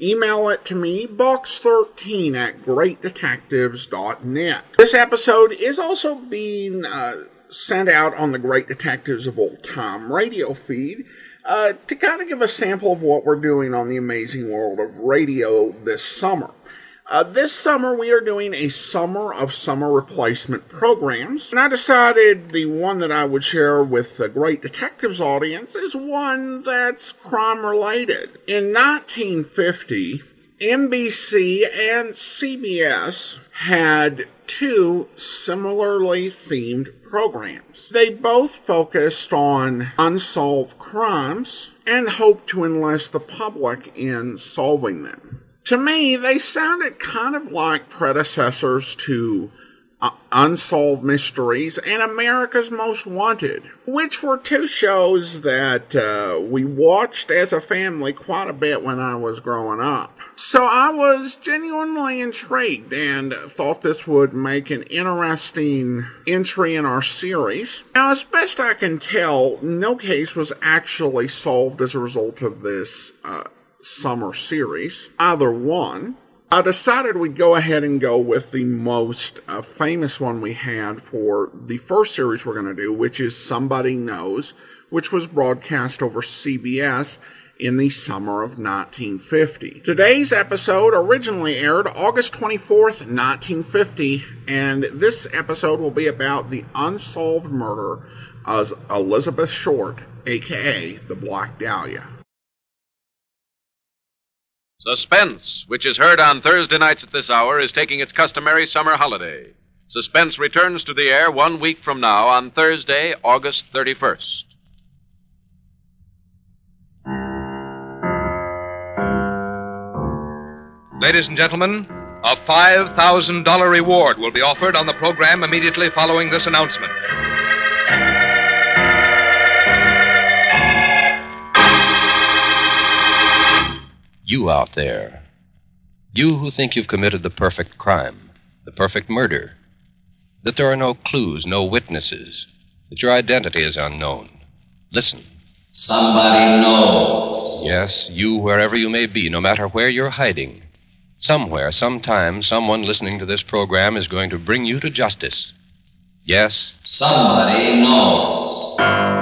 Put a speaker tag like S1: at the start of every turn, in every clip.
S1: email it to me, box13 at greatdetectives.net. This episode is also being uh, sent out on the Great Detectives of Old Time radio feed. Uh, to kind of give a sample of what we're doing on the amazing world of radio this summer. Uh, this summer, we are doing a summer of summer replacement programs, and I decided the one that I would share with the Great Detectives audience is one that's crime related. In 1950, NBC and CBS had two similarly themed programs. They both focused on unsolved crimes and hoped to enlist the public in solving them. To me, they sounded kind of like predecessors to uh, Unsolved Mysteries and America's Most Wanted, which were two shows that uh, we watched as a family quite a bit when I was growing up. So I was genuinely intrigued and thought this would make an interesting entry in our series. Now, as best I can tell, no case was actually solved as a result of this uh, summer series, either one. I decided we'd go ahead and go with the most uh, famous one we had for the first series we're going to do, which is Somebody Knows, which was broadcast over CBS in the summer of 1950. Today's episode originally aired August 24th, 1950, and this episode will be about the unsolved murder of Elizabeth Short, aka the Black Dahlia.
S2: Suspense, which is heard on Thursday nights at this hour, is taking its customary summer holiday. Suspense returns to the air one week from now on Thursday, August 31st.
S3: Ladies and gentlemen, a $5,000 reward will be offered on the program immediately following this announcement.
S4: You out there. You who think you've committed the perfect crime, the perfect murder, that there are no clues, no witnesses, that your identity is unknown. Listen.
S5: Somebody knows.
S4: Yes, you, wherever you may be, no matter where you're hiding. Somewhere, sometime, someone listening to this program is going to bring you to justice. Yes?
S5: Somebody knows.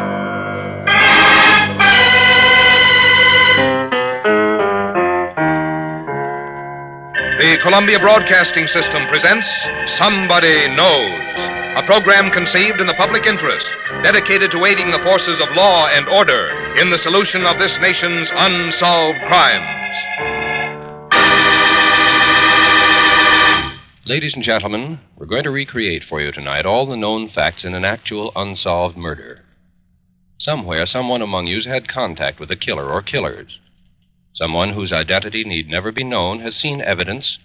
S3: Columbia Broadcasting System presents Somebody Knows, a program conceived in the public interest, dedicated to aiding the forces of law and order in the solution of this nation's unsolved crimes.
S4: Ladies and gentlemen, we're going to recreate for you tonight all the known facts in an actual unsolved murder. Somewhere, someone among you's had contact with the killer or killers. Someone whose identity need never be known has seen evidence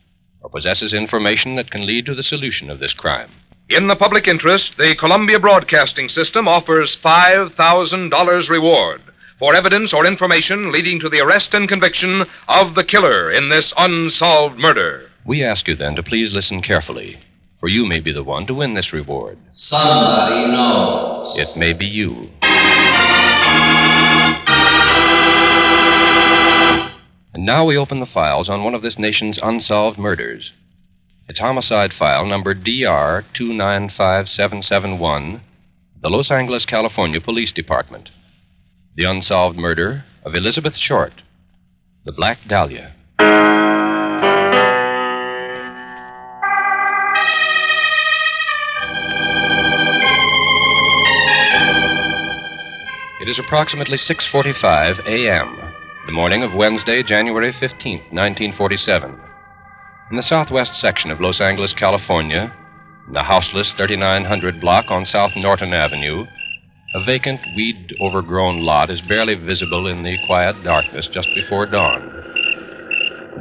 S4: or possesses information that can lead to the solution of this crime.
S3: In the public interest, the Columbia Broadcasting System offers $5,000 reward for evidence or information leading to the arrest and conviction of the killer in this unsolved murder.
S4: We ask you then to please listen carefully, for you may be the one to win this reward.
S5: Somebody knows.
S4: It may be you. And now we open the files on one of this nation's unsolved murders. It's homicide file number DR 295771, the Los Angeles, California Police Department. The unsolved murder of Elizabeth Short, the Black Dahlia. It is approximately 6:45 a.m. the morning of Wednesday, January 15th, 1947. In the southwest section of Los Angeles, California, in the houseless 3900 block on South Norton Avenue, a vacant, weed overgrown lot is barely visible in the quiet darkness just before dawn.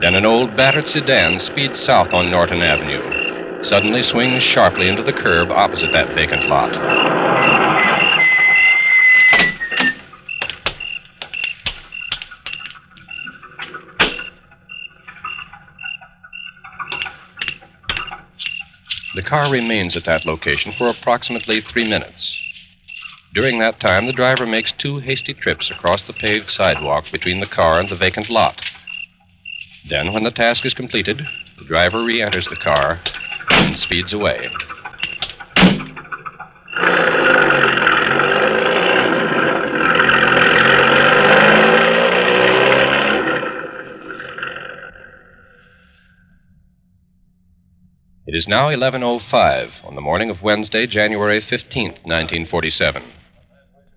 S4: Then an old battered sedan speeds south on Norton Avenue, suddenly swings sharply into the curb opposite that vacant lot. The car remains at that location for approximately three minutes. During that time, the driver makes two hasty trips across the paved sidewalk between the car and the vacant lot. Then, when the task is completed, the driver re enters the car and speeds away. Is now 11:05 on the morning of Wednesday, January 15th, 1947.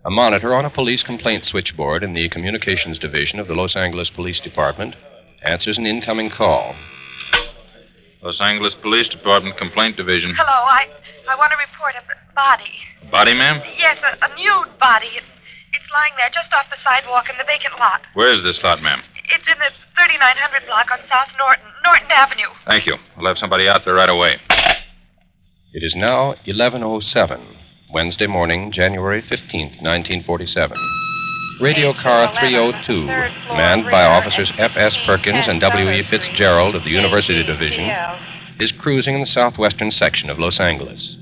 S4: A monitor on a police complaint switchboard in the Communications Division of the Los Angeles Police Department answers an incoming call.
S6: Los Angeles Police Department Complaint Division.
S7: Hello, I I want to report a body.
S6: Body, ma'am?
S7: Yes, a, a nude body. It, it's lying there just off the sidewalk in the vacant lot.
S6: Where is this lot, ma'am?
S7: It's in the 3900 block on South Norton, Norton Avenue.
S6: Thank you. We'll have somebody out there right away.
S4: It is now 11:07, Wednesday morning, January 15th, 1947. Radio car 302, manned by officers F.S. Perkins and W.E. Fitzgerald of the University Division, is cruising in the southwestern section of Los Angeles.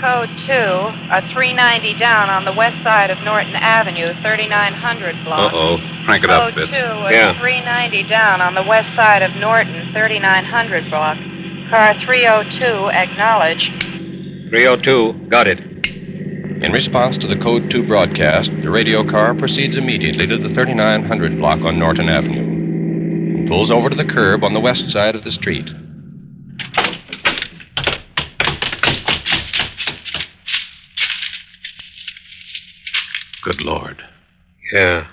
S8: Code 2, a 390 down on the west side of Norton Avenue, 3900 block.
S6: Uh-oh. Crank it up,
S8: Code
S6: Fitz.
S8: 2, a
S6: Yeah.
S8: 390 down on the west side of Norton, 3900 block. Car 302, acknowledge.
S9: 302, got it.
S4: In response to the Code 2 broadcast, the radio car proceeds immediately to the 3900 block on Norton Avenue and pulls over to the curb on the west side of the street.
S6: Good Lord.
S9: Yeah.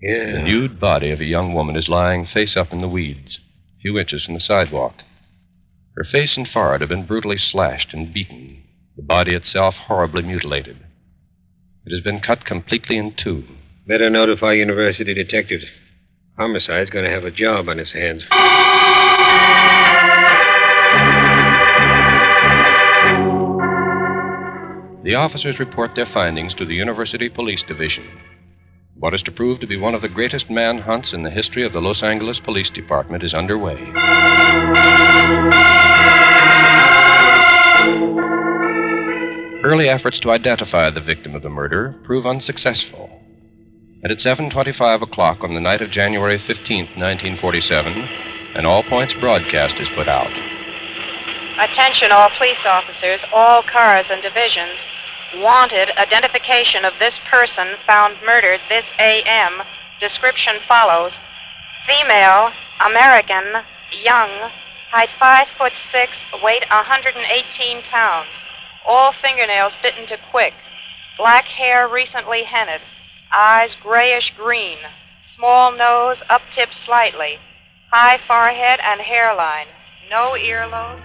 S9: Yeah.
S4: The nude body of a young woman is lying face up in the weeds, a few inches from the sidewalk. Her face and forehead have been brutally slashed and beaten, the body itself horribly mutilated. It has been cut completely in two.
S9: Better notify university detectives. Homicide's going to have a job on his hands.
S4: The officers report their findings to the University Police Division. What is to prove to be one of the greatest manhunts in the history of the Los Angeles Police Department is underway. Early efforts to identify the victim of the murder prove unsuccessful. And at 7:25 o'clock on the night of January 15, 1947, an all points broadcast is put out.
S8: Attention, all police officers, all cars and divisions. Wanted identification of this person found murdered this AM. Description follows Female, American, young, height 5 foot 6, weight 118 pounds. All fingernails bitten to quick. Black hair recently henned. Eyes grayish green. Small nose up tipped slightly. High forehead and hairline. No earlobe.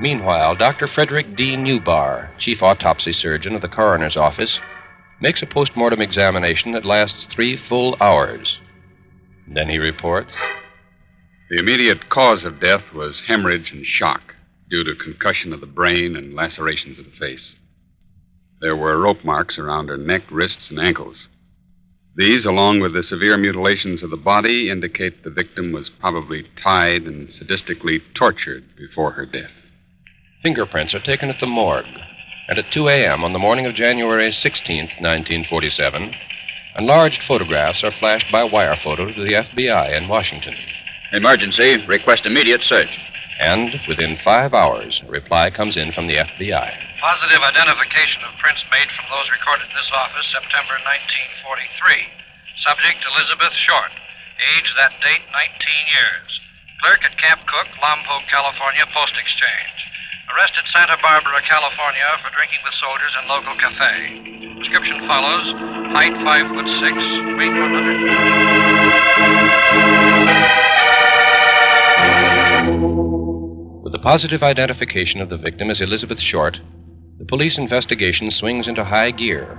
S4: Meanwhile, Dr. Frederick D. Newbarr, chief autopsy surgeon of the coroner's office, makes a postmortem examination that lasts three full hours. Then he reports
S10: The immediate cause of death was hemorrhage and shock due to concussion of the brain and lacerations of the face. There were rope marks around her neck, wrists, and ankles. These, along with the severe mutilations of the body, indicate the victim was probably tied and sadistically tortured before her death.
S4: Fingerprints are taken at the morgue. And at 2 a.m. on the morning of January 16, 1947, enlarged photographs are flashed by wire photo to the FBI in Washington.
S11: Emergency. Request immediate search.
S4: And within five hours, a reply comes in from the FBI.
S12: Positive identification of prints made from those recorded in this office September 1943. Subject Elizabeth Short. Age that date 19 years. Clerk at Camp Cooke, Lompoc, California Post Exchange. Arrested Santa Barbara, California for drinking with soldiers in local cafe. Description follows. Height 5 foot 6, weight 100.
S4: With the positive identification of the victim as Elizabeth Short, the police investigation swings into high gear.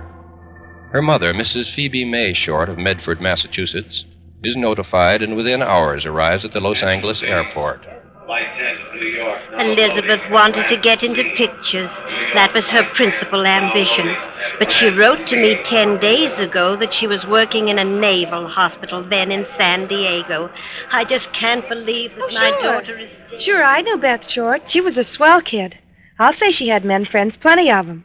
S4: Her mother, Mrs. Phoebe May Short of Medford, Massachusetts, is notified and within hours arrives at the Los Angeles airport.
S13: Elizabeth wanted to get into pictures. That was her principal ambition. But she wrote to me ten days ago that she was working in a naval hospital then in San Diego. I just can't believe that
S14: Oh,
S13: my
S14: sure.
S13: daughter is. Dead.
S14: Sure, I know Beth Short. She was a swell kid. I'll say she had men friends, plenty of 'em.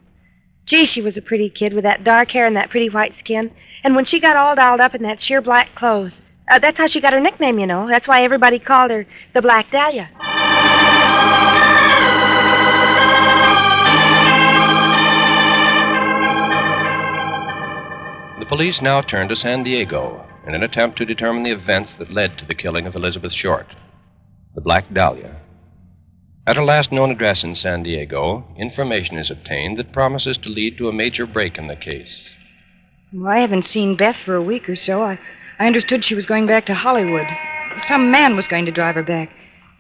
S14: Gee, she was a pretty kid with that dark hair and that pretty white skin. And when she got all dolled up in that sheer black clothes, uh, that's how she got her nickname, you know. That's why everybody called her the Black Dahlia.
S4: The police now turn to San Diego in an attempt to determine the events that led to the killing of Elizabeth Short, the Black Dahlia. At her last known address in San Diego, information is obtained that promises to lead to a major break in the case.
S14: Well, I haven't seen Beth for a week or so. I, I understood she was going back to Hollywood. Some man was going to drive her back.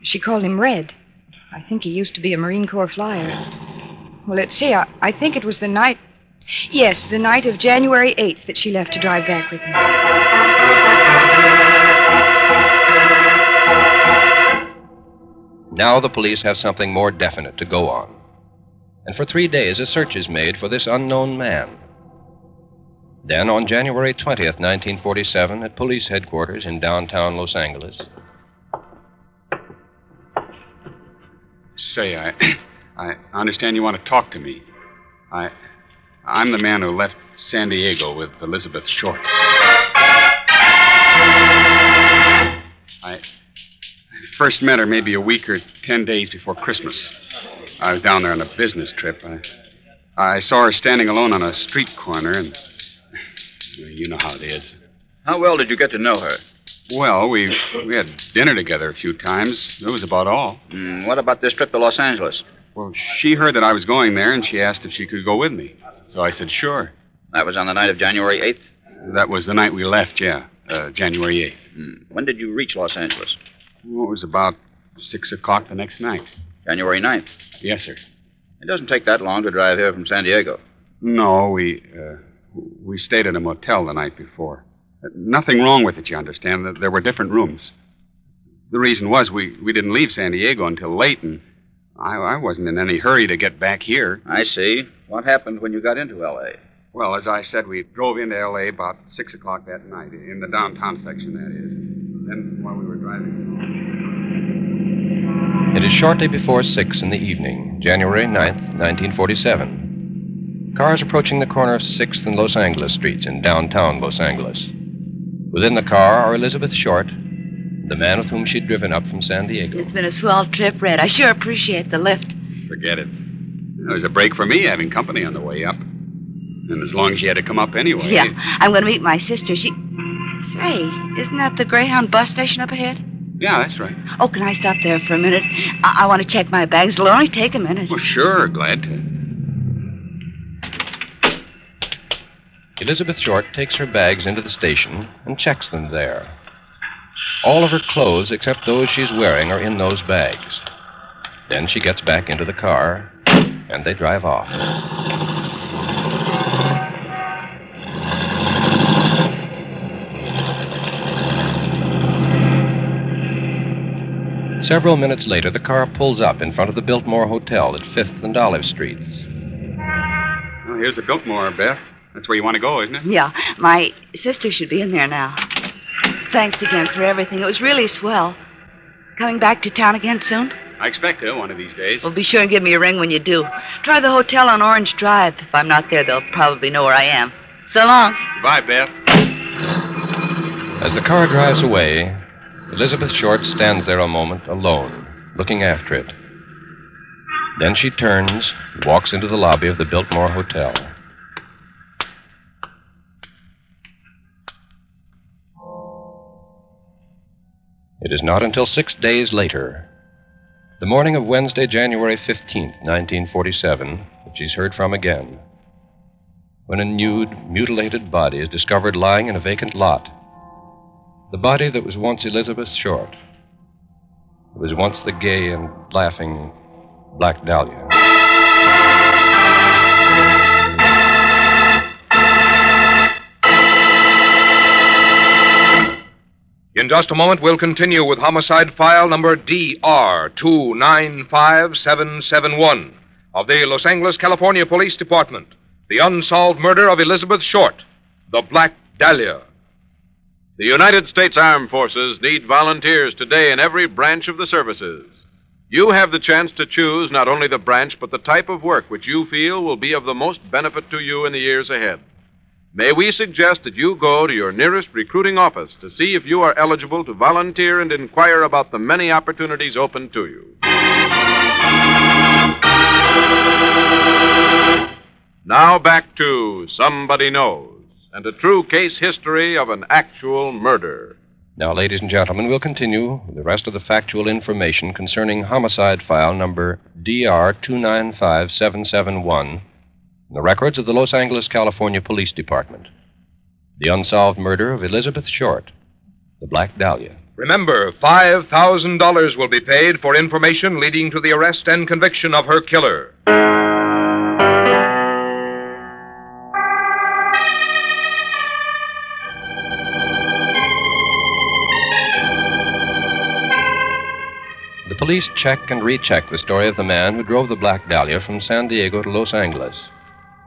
S14: She called him Red. I think he used to be a Marine Corps flyer. Well, let's see. I, I think it was the night. Yes, the night of January 8th that she left to drive back with him.
S4: Now the police have something more definite to go on. And for three days, a search is made for this unknown man. Then, on January 20th, 1947, at police headquarters in downtown Los Angeles,
S10: Say, I, I understand you want to talk to me. I, I'm the man who left San Diego with Elizabeth Short. I first met her maybe a week or ten days before Christmas. I was down there on a business trip. I, I saw her standing alone on a street corner, and you know how it is.
S11: How well did you get to know her?
S10: Well, we we had dinner together a few times. That was about all.
S11: Mm, what about this trip to Los Angeles?
S10: Well, she heard that I was going there, and she asked if she could go with me. So I said, sure.
S11: That was on the night of January 8th?
S10: That was the night we left, yeah. Uh, January 8th.
S11: Mm. When did you reach Los Angeles?
S10: Well, it was about 6 o'clock the next night.
S11: January 9th.
S10: Yes, sir.
S11: It doesn't take that long to drive here from San Diego.
S10: No, we, uh, we stayed at a motel the night before. Nothing wrong with it, you understand. There- There were different rooms. The reason was we, we didn't leave San Diego until late, and I, I wasn't in any hurry to get back here.
S11: I see. What happened when you got into L.A.?
S10: Well, as I said, we drove into L.A. about 6 o'clock that night, in the downtown section, that is. Then, while we were driving.
S4: it is shortly before 6 in the evening, January 9th, 1947. Cars approaching the corner of 6th and Los Angeles streets in downtown Los Angeles. Within the car are Elizabeth Short, the man with whom she'd driven up from San Diego.
S15: It's been a swell trip, Red. I sure appreciate the lift.
S10: Forget it. It was a break for me having company on the way up. And as long as you had to come up anyway.
S15: Yeah, I'm going to meet my sister. She. Say, isn't that the Greyhound bus station up ahead?
S10: Yeah, that's right.
S15: Oh, can I stop there for a minute? I, I want to check my bags. It'll only take a minute.
S10: Well, sure, glad to.
S4: Elizabeth Short takes her bags into the station and checks them there. All of her clothes, except those she's wearing, are in those bags. Then she gets back into the car, and they drive off. Several minutes later, the car pulls up in front of the Biltmore Hotel at 5th and Olive Streets.
S10: Well, here's the Biltmore, Beth. That's where you want to go, isn't it?
S15: Yeah, my sister should be in there now. Thanks again for everything. It was really swell. Coming back to town again soon?
S10: I expect to, one of these days.
S15: Well, be sure and give me a ring when you do. Try the hotel on Orange Drive. If I'm not there, they'll probably know where I am. So long.
S10: Bye, Beth.
S4: As the car drives away, Elizabeth Short stands there a moment alone, looking after it. Then she turns, and walks into the lobby of the Biltmore Hotel. It is not until six days later, the morning of Wednesday, January 15th, 1947, that she's heard from again. When a nude, mutilated body is discovered lying in a vacant lot. The body that was once Elizabeth Short. It was once the gay and laughing Black Dahlia.
S3: In just a moment, we'll continue with homicide file number DR295771 of the Los Angeles, California Police Department. The unsolved murder of Elizabeth Short, the Black Dahlia.
S2: The United States Armed Forces need volunteers today in every branch of the services. You have the chance to choose not only the branch, but the type of work which you feel will be of the most benefit to you in the years ahead. May we suggest that you go to your nearest recruiting office to see if you are eligible to volunteer and inquire about the many opportunities open to you. Now back to Somebody Knows and a true case history of an actual murder.
S4: Now, ladies and gentlemen, we'll continue with the rest of the factual information concerning homicide file number DR295771 the records of the Los Angeles, California Police Department. The unsolved murder of Elizabeth Short, the Black Dahlia.
S3: Remember, $5,000 will be paid for information leading to the arrest and conviction of her killer.
S4: The police check and recheck the story of the man who drove the Black Dahlia from San Diego to Los Angeles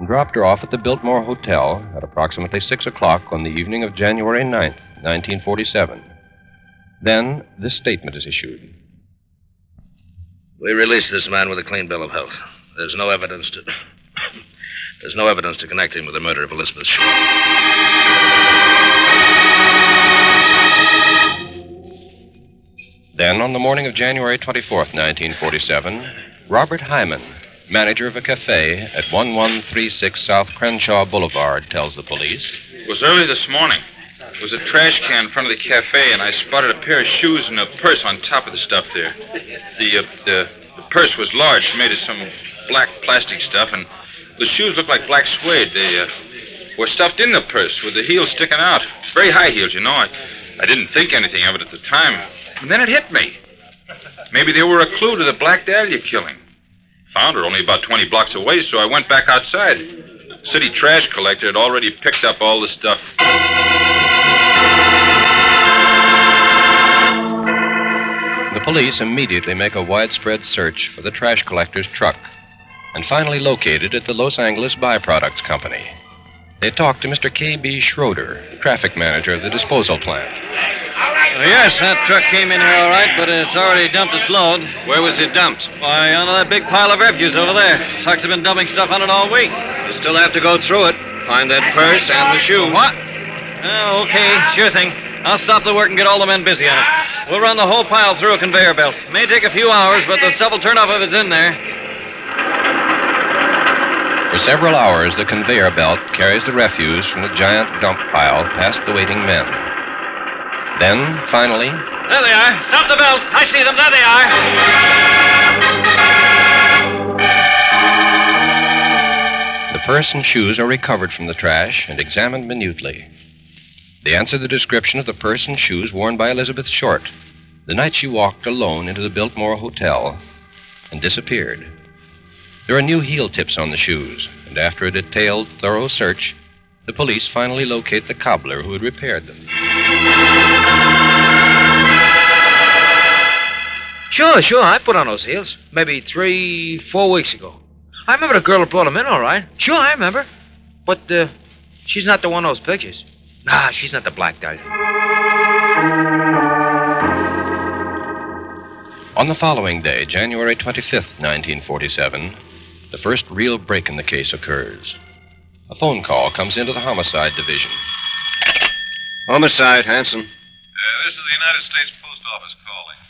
S4: and dropped her off at the Biltmore Hotel at approximately 6 o'clock on the evening of January 9th, 1947. Then this statement is issued.
S16: We released this man with a clean bill of health. There's no evidence to. There's no evidence to connect him with the murder of Elizabeth Short.
S4: Then, on the morning of January 24th, 1947, Robert Hyman, manager of a cafe at 1136 South Crenshaw Boulevard, tells the police.
S6: It was early this morning. There was a trash can in front of the cafe, and I spotted a pair of shoes and a purse on top of the stuff there. The, uh, the, the purse was large, made of some black plastic stuff, and the shoes looked like black suede. They uh, were stuffed in the purse with the heels sticking out. Very high heels, you know. I, I didn't think anything of it at the time. And then it hit me. Maybe they were a clue to the Black Dahlia killing. Found her only about 20 blocks away, so I went back outside. The city trash collector had already picked up all the stuff.
S4: The police immediately make a widespread search for the trash collector's truck and finally locate it at the Los Angeles Byproducts Company. They talk to Mr. K.B. Schroeder, traffic manager of the disposal plant.
S17: Yes, that truck came in here all right, but it's already dumped its load.
S11: Where was it dumped?
S17: Why, onto that big pile of refuse over there. Trucks have been dumping stuff on it all week.
S11: You still have to go through it. Find that purse and the shoe.
S17: What? Oh, okay, sure thing. I'll stop the work and get all the men busy on it. We'll run the whole pile through a conveyor belt. May take a few hours, but the stuff will turn up if it's in there.
S4: For several hours, the conveyor belt carries the refuse from the giant dump pile past the waiting men. Then, finally,
S17: There they are. Stop the bells. I see them. There they are.
S4: the purse and shoes are recovered from the trash and examined minutely. They answer the description of the purse and shoes worn by Elizabeth Short the night she walked alone into the Biltmore Hotel and disappeared. There are new heel tips on the shoes, and after a detailed, thorough search, the police finally locate the cobbler who had repaired them.
S11: Sure, sure. I put on those heels. Maybe three, four weeks ago. I remember the girl who brought them in, all right. Sure, I remember. But, uh, she's not the one in those pictures. Nah, she's not the Black Dahlia.
S4: On the following day, January 25th, 1947, the first real break in the case occurs. A phone call comes into the homicide division.
S11: Homicide, Hansen.
S12: Uh, this is the United States Post Office calling, Postal Inspector Division.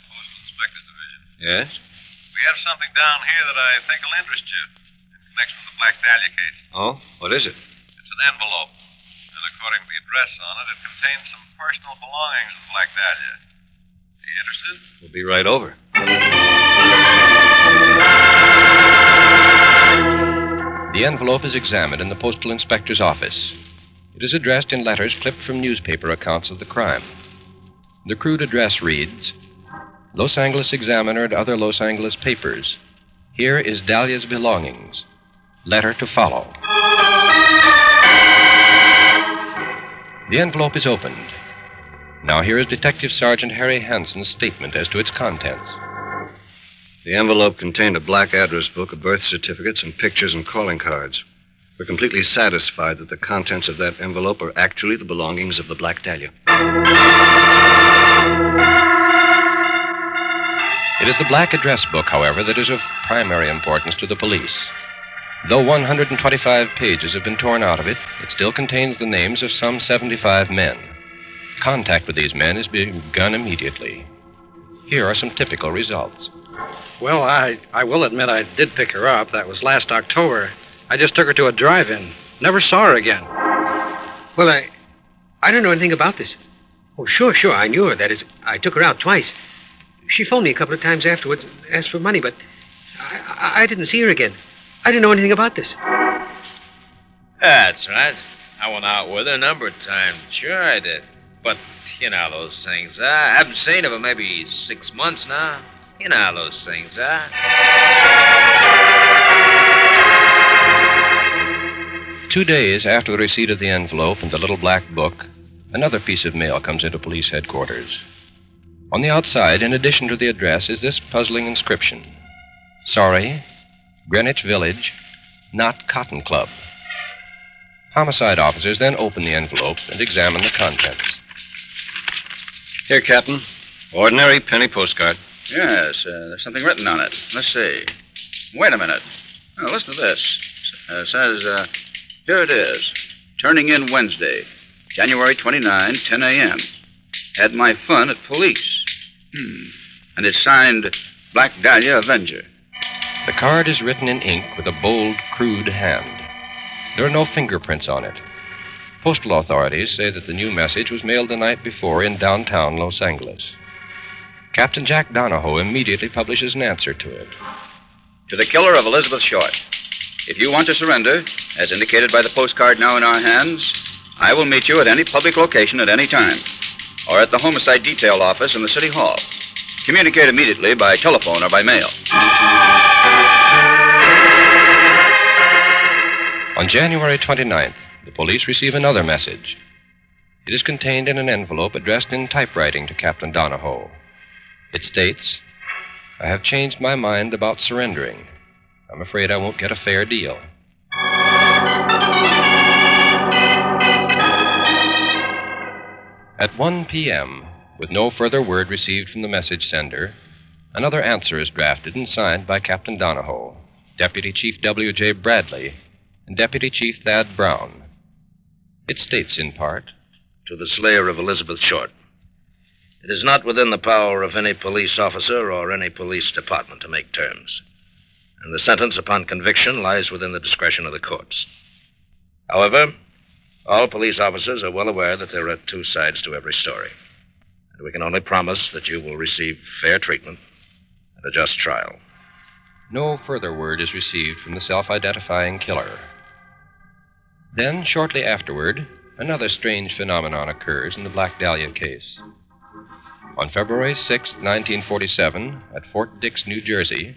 S11: Yes?
S12: We have something down here that I think will interest you in connection with the Black Dahlia case.
S11: Oh, what is it?
S12: It's an envelope, and according to the address on it, it contains some personal belongings of the Black Dahlia. Are you interested?
S11: We'll be right over.
S4: The envelope is examined in the postal inspector's office. It is addressed in letters clipped from newspaper accounts of the crime. The crude address reads Los Angeles Examiner and other Los Angeles papers. Here is Dahlia's belongings. Letter to follow. The envelope is opened. Now, here is Detective Sergeant Harry Hansen's statement as to its contents.
S18: The envelope contained a black address book of birth certificates and pictures and calling cards. We're completely satisfied that the contents of that envelope are actually the belongings of the Black Dahlia.
S4: It is the black address book, however, that is of primary importance to the police. Though 125 pages have been torn out of it, it still contains the names of some 75 men. Contact with these men is begun immediately. Here are some typical results.
S19: Well, I, I will admit I did pick her up. That was last October. I just took her to a drive in. Never saw her again.
S20: Well, I. I don't know anything about this. Oh, sure, sure. I knew her. That is, I took her out twice. She phoned me a couple of times afterwards, and asked for money, but I, I, I didn't see her again. I didn't know anything about this.
S11: That's right. I went out with her a number of times. Sure, I did. But, you know those things, huh? I haven't seen her for maybe six months now. You know how those things, huh?
S4: Two days after the receipt of the envelope and the little black book, another piece of mail comes into police headquarters. On the outside, in addition to the address, is this puzzling inscription Sorry, Greenwich Village, not Cotton Club. Homicide officers then open the envelope and examine the contents.
S18: Here, Captain. Ordinary penny postcard.
S21: Yes, uh, there's something written on it. Let's see. Wait a minute. Now, listen to this. It says, uh, here it is. Turning in Wednesday, January 29, 10 a.m. Had my fun at police. Hmm. And it's signed Black Dahlia Avenger.
S4: The card is written in ink with a bold, crude hand. There are no fingerprints on it. Postal authorities say that the new message was mailed the night before in downtown Los Angeles. Captain Jack Donahoe immediately publishes an answer to it.
S21: To the killer of Elizabeth Short. If you want to surrender, as indicated by the postcard now in our hands, I will meet you at any public location at any time, or at the homicide detail office in the city hall. Communicate immediately by telephone or by mail.
S4: On January 29th, the police receive another message. It is contained in an envelope addressed in typewriting to Captain Donahoe. It states, I have changed my mind about surrendering. I'm afraid I won't get a fair deal. At 1 p.m., with no further word received from the message sender, another answer is drafted and signed by Captain Donahoe, Deputy Chief W.J. Bradley, and Deputy Chief Thad Brown. It states in part
S16: To the slayer of Elizabeth Short. It is not within the power of any police officer or any police department to make terms, and the sentence upon conviction lies within the discretion of the courts. However, all police officers are well aware that there are two sides to every story, and we can only promise that you will receive fair treatment and a just trial.
S4: No further word is received from the self identifying killer. Then, shortly afterward, another strange phenomenon occurs in the Black Dahlia case. On February 6, 1947, at Fort Dix, New Jersey,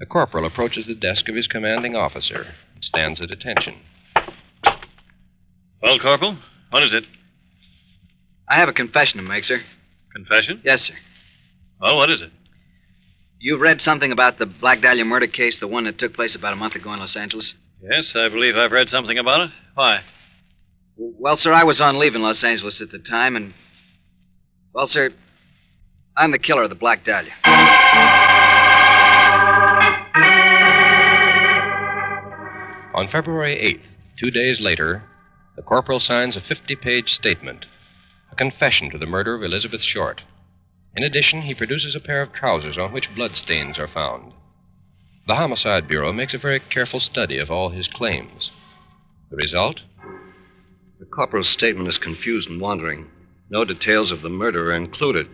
S4: a corporal approaches the desk of his commanding officer and stands at attention.
S17: Well, Corporal, what is it?
S22: I have a confession to make, sir.
S17: Confession?
S22: Yes, sir.
S17: Well, what is it?
S22: You've read something about the Black Dahlia murder case, the one that took place about a month ago in Los Angeles?
S17: Yes, I believe I've read something about it. Why?
S22: Well, sir, I was on leave in Los Angeles at the time, and. Well, sir, I'm the killer of the Black Dahlia.
S4: On February 8th, two days later, the corporal signs a 50 page statement, a confession to the murder of Elizabeth Short. In addition, he produces a pair of trousers on which bloodstains are found. The Homicide Bureau makes a very careful study of all his claims. The result?
S18: The corporal's statement is confused and wandering. No details of the murder are included.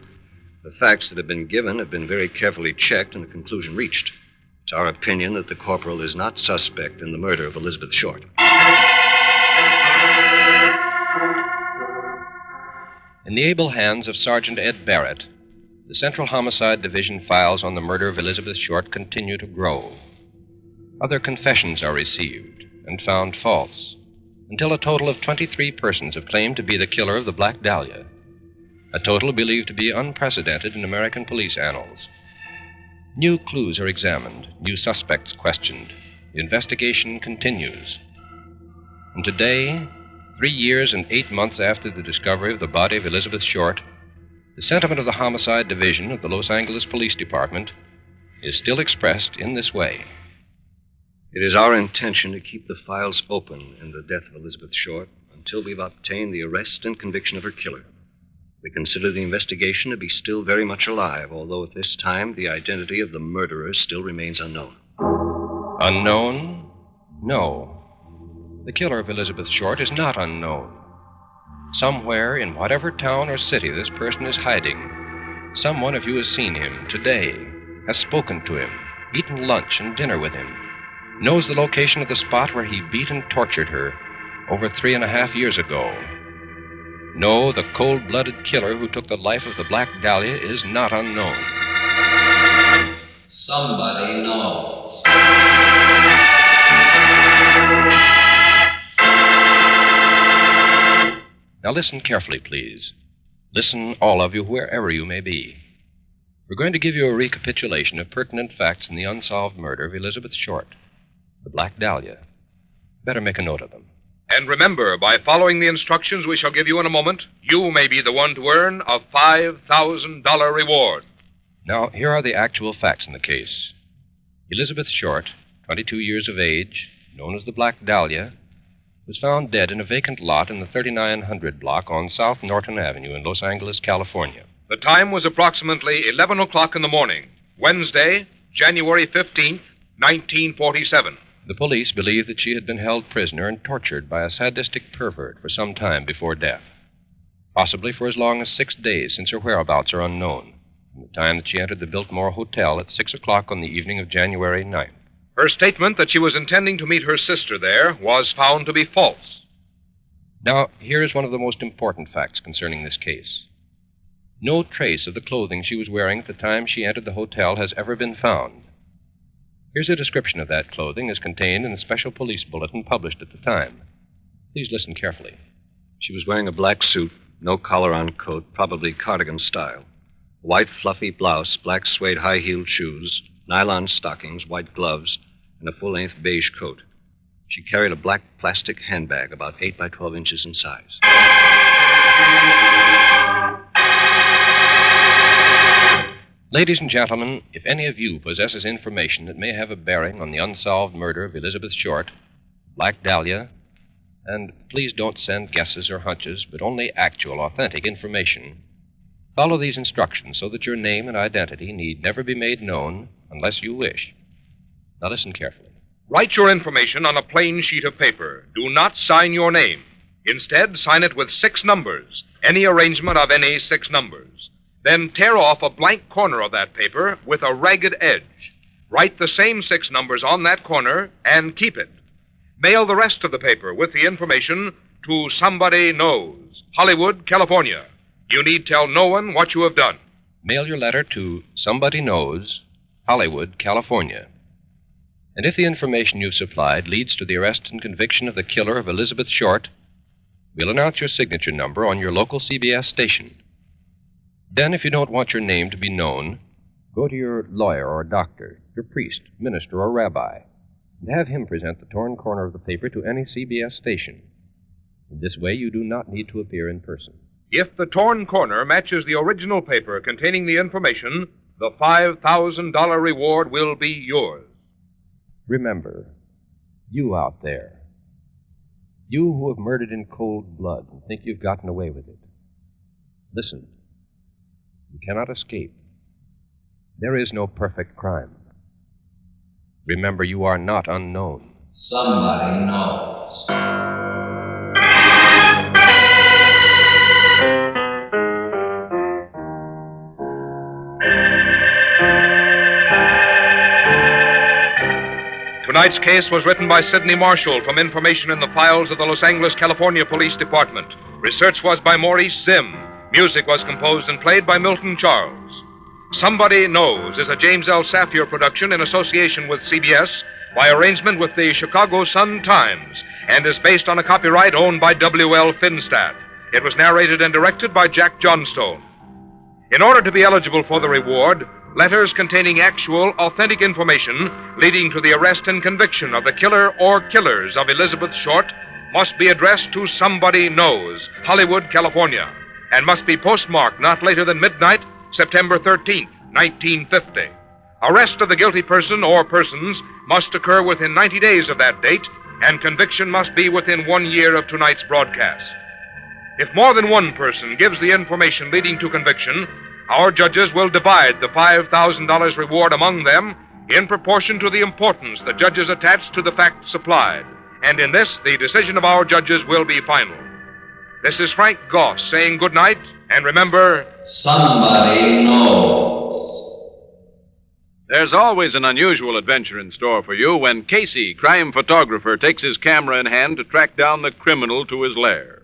S18: The facts that have been given have been very carefully checked and a conclusion reached. It's our opinion that the corporal is not suspect in the murder of Elizabeth Short.
S4: In the able hands of Sergeant Ed Barrett, the Central Homicide Division files on the murder of Elizabeth Short continue to grow. Other confessions are received and found false, until a total of 23 persons have claimed to be the killer of the Black Dahlia. a total believed to be unprecedented in American police annals. New clues are examined, new suspects questioned. The investigation continues. And today, three years and eight months after the discovery of the body of Elizabeth Short, the sentiment of the Homicide Division of the Los Angeles Police Department is still expressed in this way.
S18: It is our intention to keep the files open in the death of Elizabeth Short until we've obtained the arrest and conviction of her killer. We consider the investigation to be still very much alive, although at this time the identity of the murderer still remains unknown.
S4: Unknown? No. The killer of Elizabeth Short is not unknown. Somewhere in whatever town or city this person is hiding, someone of you has seen him today, has spoken to him, eaten lunch and dinner with him, knows the location of the spot where he beat and tortured her over three and a half years ago. No, the cold blooded killer who took the life of the Black Dahlia is not unknown.
S5: Somebody knows.
S4: Now listen carefully, please. Listen, all of you, wherever you may be. We're going to give you a recapitulation of pertinent facts in the unsolved murder of Elizabeth Short, the Black Dahlia. Better make a note of them.
S3: And remember, by following the instructions we shall give you in a moment, you may be the one to earn a $5,000 reward.
S4: Now, here are the actual facts in the case. Elizabeth Short, 22 years of age, known as the Black Dahlia, was found dead in a vacant lot in the 3900 block on South Norton Avenue in Los Angeles, California.
S3: The time was approximately 11 o'clock in the morning, Wednesday, January 15th, 1947.
S4: The police believe that she had been held prisoner and tortured by a sadistic pervert for some time before death. Possibly for as long as six days, since her whereabouts are unknown, from the time that she entered the Biltmore Hotel at six o'clock on the evening of January 9th.
S3: Her statement that she was intending to meet her sister there was found to be false.
S4: Now, here is one of the most important facts concerning this case. No trace of the clothing she was wearing at the time she entered the hotel has ever been found. Here's a description of that clothing as contained in a special police bulletin published at the time. Please listen carefully.
S18: She was wearing a black suit, no collar on coat, probably cardigan style. White fluffy blouse, black suede high heeled shoes, nylon stockings, white gloves, and a full length beige coat. She carried a black plastic handbag about 8 by 12 inches in size.
S4: Ladies and gentlemen, if any of you possesses information that may have a bearing on the unsolved murder of Elizabeth Short, Black Dahlia, and please don't send guesses or hunches, but only actual, authentic information, follow these instructions so that your name and identity need never be made known unless you wish. Now listen carefully.
S3: Write your information on a plain sheet of paper. Do not sign your name. Instead, sign it with six numbers, any arrangement of any six numbers. Then tear off a blank corner of that paper with a ragged edge. Write the same six numbers on that corner and keep it. Mail the rest of the paper with the information to Somebody Knows, Hollywood, California. You need tell no one what you have done.
S4: Mail your letter to Somebody Knows, Hollywood, California. And if the information you've supplied leads to the arrest and conviction of the killer of Elizabeth Short, we'll announce your signature number on your local CBS station. Then, if you don't want your name to be known, go to your lawyer or doctor, your priest, minister, or rabbi, and have him present the torn corner of the paper to any CBS station. In this way, you do not need to appear in person.
S3: If the torn corner matches the original paper containing the information, the $5,000 reward will be yours.
S4: Remember, you out there, you who have murdered in cold blood and think you've gotten away with it, listen. You cannot escape. There is no perfect crime. Remember, you are not unknown.
S5: Somebody knows.
S3: Tonight's case was written by Sidney Marshall from information in the files of the Los Angeles, California Police Department. Research was by Maurice Zimm. Music was composed and played by Milton Charles. Somebody Knows is a James L. Saphier production in association with CBS by arrangement with the Chicago Sun Times and is based on a copyright owned by W.L. Finstat. It was narrated and directed by Jack Johnstone. In order to be eligible for the reward, letters containing actual, authentic information leading to the arrest and conviction of the killer or killers of Elizabeth Short must be addressed to Somebody Knows, Hollywood, California, and must be postmarked not later than midnight, September 13th, 1950. Arrest of the guilty person or persons must occur within 90 days of that date, and conviction must be within one year of tonight's broadcast. If more than one person gives the information leading to conviction, our judges will divide the $5,000 reward among them in proportion to the importance the judges attach to the facts supplied. And in this, the decision of our judges will be final. This is Frank Goss saying good night, and remember,
S5: Somebody knows.
S2: There's always an unusual adventure in store for you when Casey, crime photographer, takes his camera in hand to track down the criminal to his lair.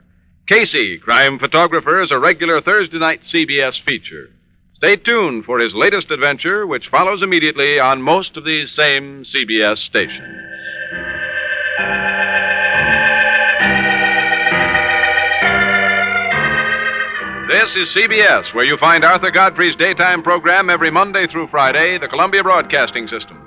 S2: Casey, crime photographer, is a regular Thursday night CBS feature. Stay tuned for his latest adventure, which follows immediately on most of these same CBS stations. This is CBS, where you find Arthur Godfrey's daytime program every Monday through Friday, the Columbia Broadcasting System.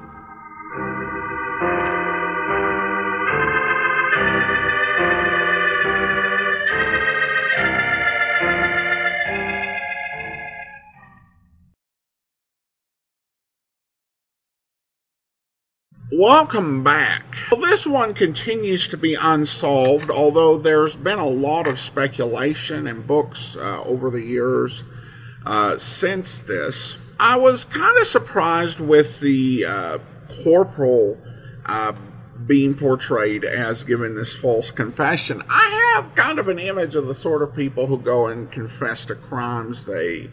S1: Welcome back. Well, this one continues to be unsolved, although there's been a lot of speculation in books uh, over the years uh, since this. I was kind of surprised with the uh, corporal uh, being portrayed as giving this false confession. I have kind of an image of the sort of people who go and confess to crimes they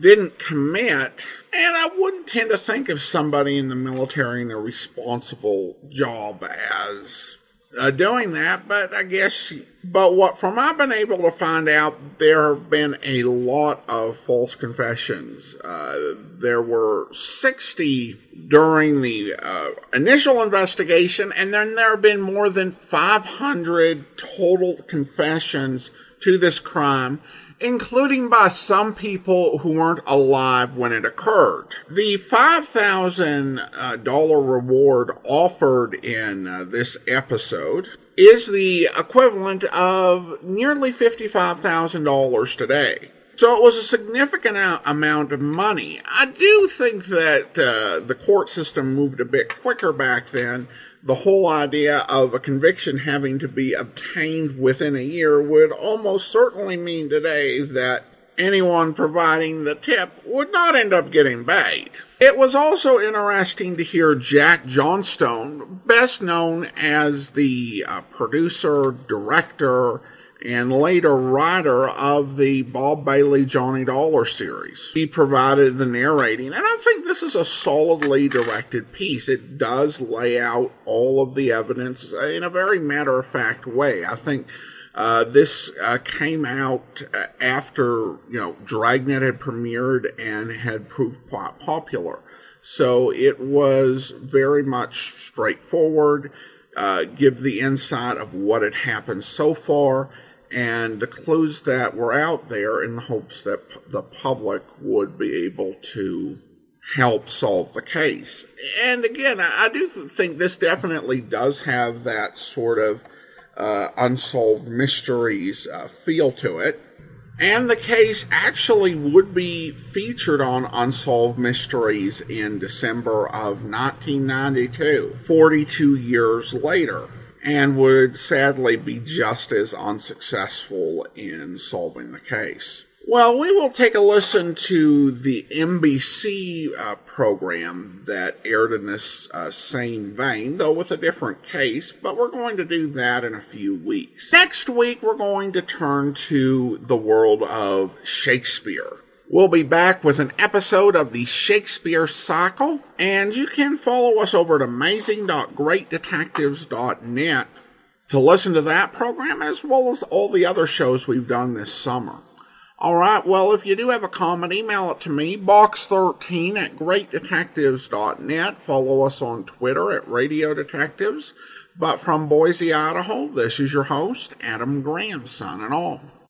S1: didn't commit, and I wouldn't tend to think of somebody in the military in a responsible job as uh, doing that, but I guess, but what from I've been able to find out, there have been a lot of false confessions. Uh, there were 60 during the uh, initial investigation, and then there have been more than 500 total confessions to this crime including by some people who weren't alive when it occurred. The $5,000 reward offered in uh, this episode is the equivalent of nearly $55,000 today. So it was a significant amount of money. I do think that uh, the court system moved a bit quicker back then the whole idea of a conviction having to be obtained within a year would almost certainly mean today that anyone providing the tip would not end up getting paid. It was also interesting to hear Jack Johnstone, best known as the uh, producer, director, and later writer of the Bob Bailey Johnny Dollar series. He provided the narrating, and I think this is a solidly directed piece. It does lay out all of the evidence in a very matter of fact way. I think uh, this uh, came out uh, after you know Dragnet had premiered and had proved quite popular, so it was very much straightforward. Uh, give the insight of what had happened so far and the clues that were out there in the hopes that p- the public would be able to help solve the case. And again, I, I do think this definitely does have that sort of uh, unsolved mysteries uh, feel to it. And the case actually would be featured on Unsolved Mysteries in December of 1992, 42 years later and would sadly be just as unsuccessful in solving the case. Well, we will take a listen to the NBC uh, program that aired in this uh, same vein, though with a different case, but we're going to do that in a few weeks. Next week, we're going to turn to the world of Shakespeare. We'll be back with an episode of the Shakespeare Cycle, and you can follow us over at amazing.greatdetectives.net to listen to that program as well as all the other shows we've done this summer. All right, well, if you do have a comment, email it to me, box13 at greatdetectives.net. Follow us on Twitter at Radio Detectives. But from Boise, Idaho, this is your host, Adam Graham, signing off.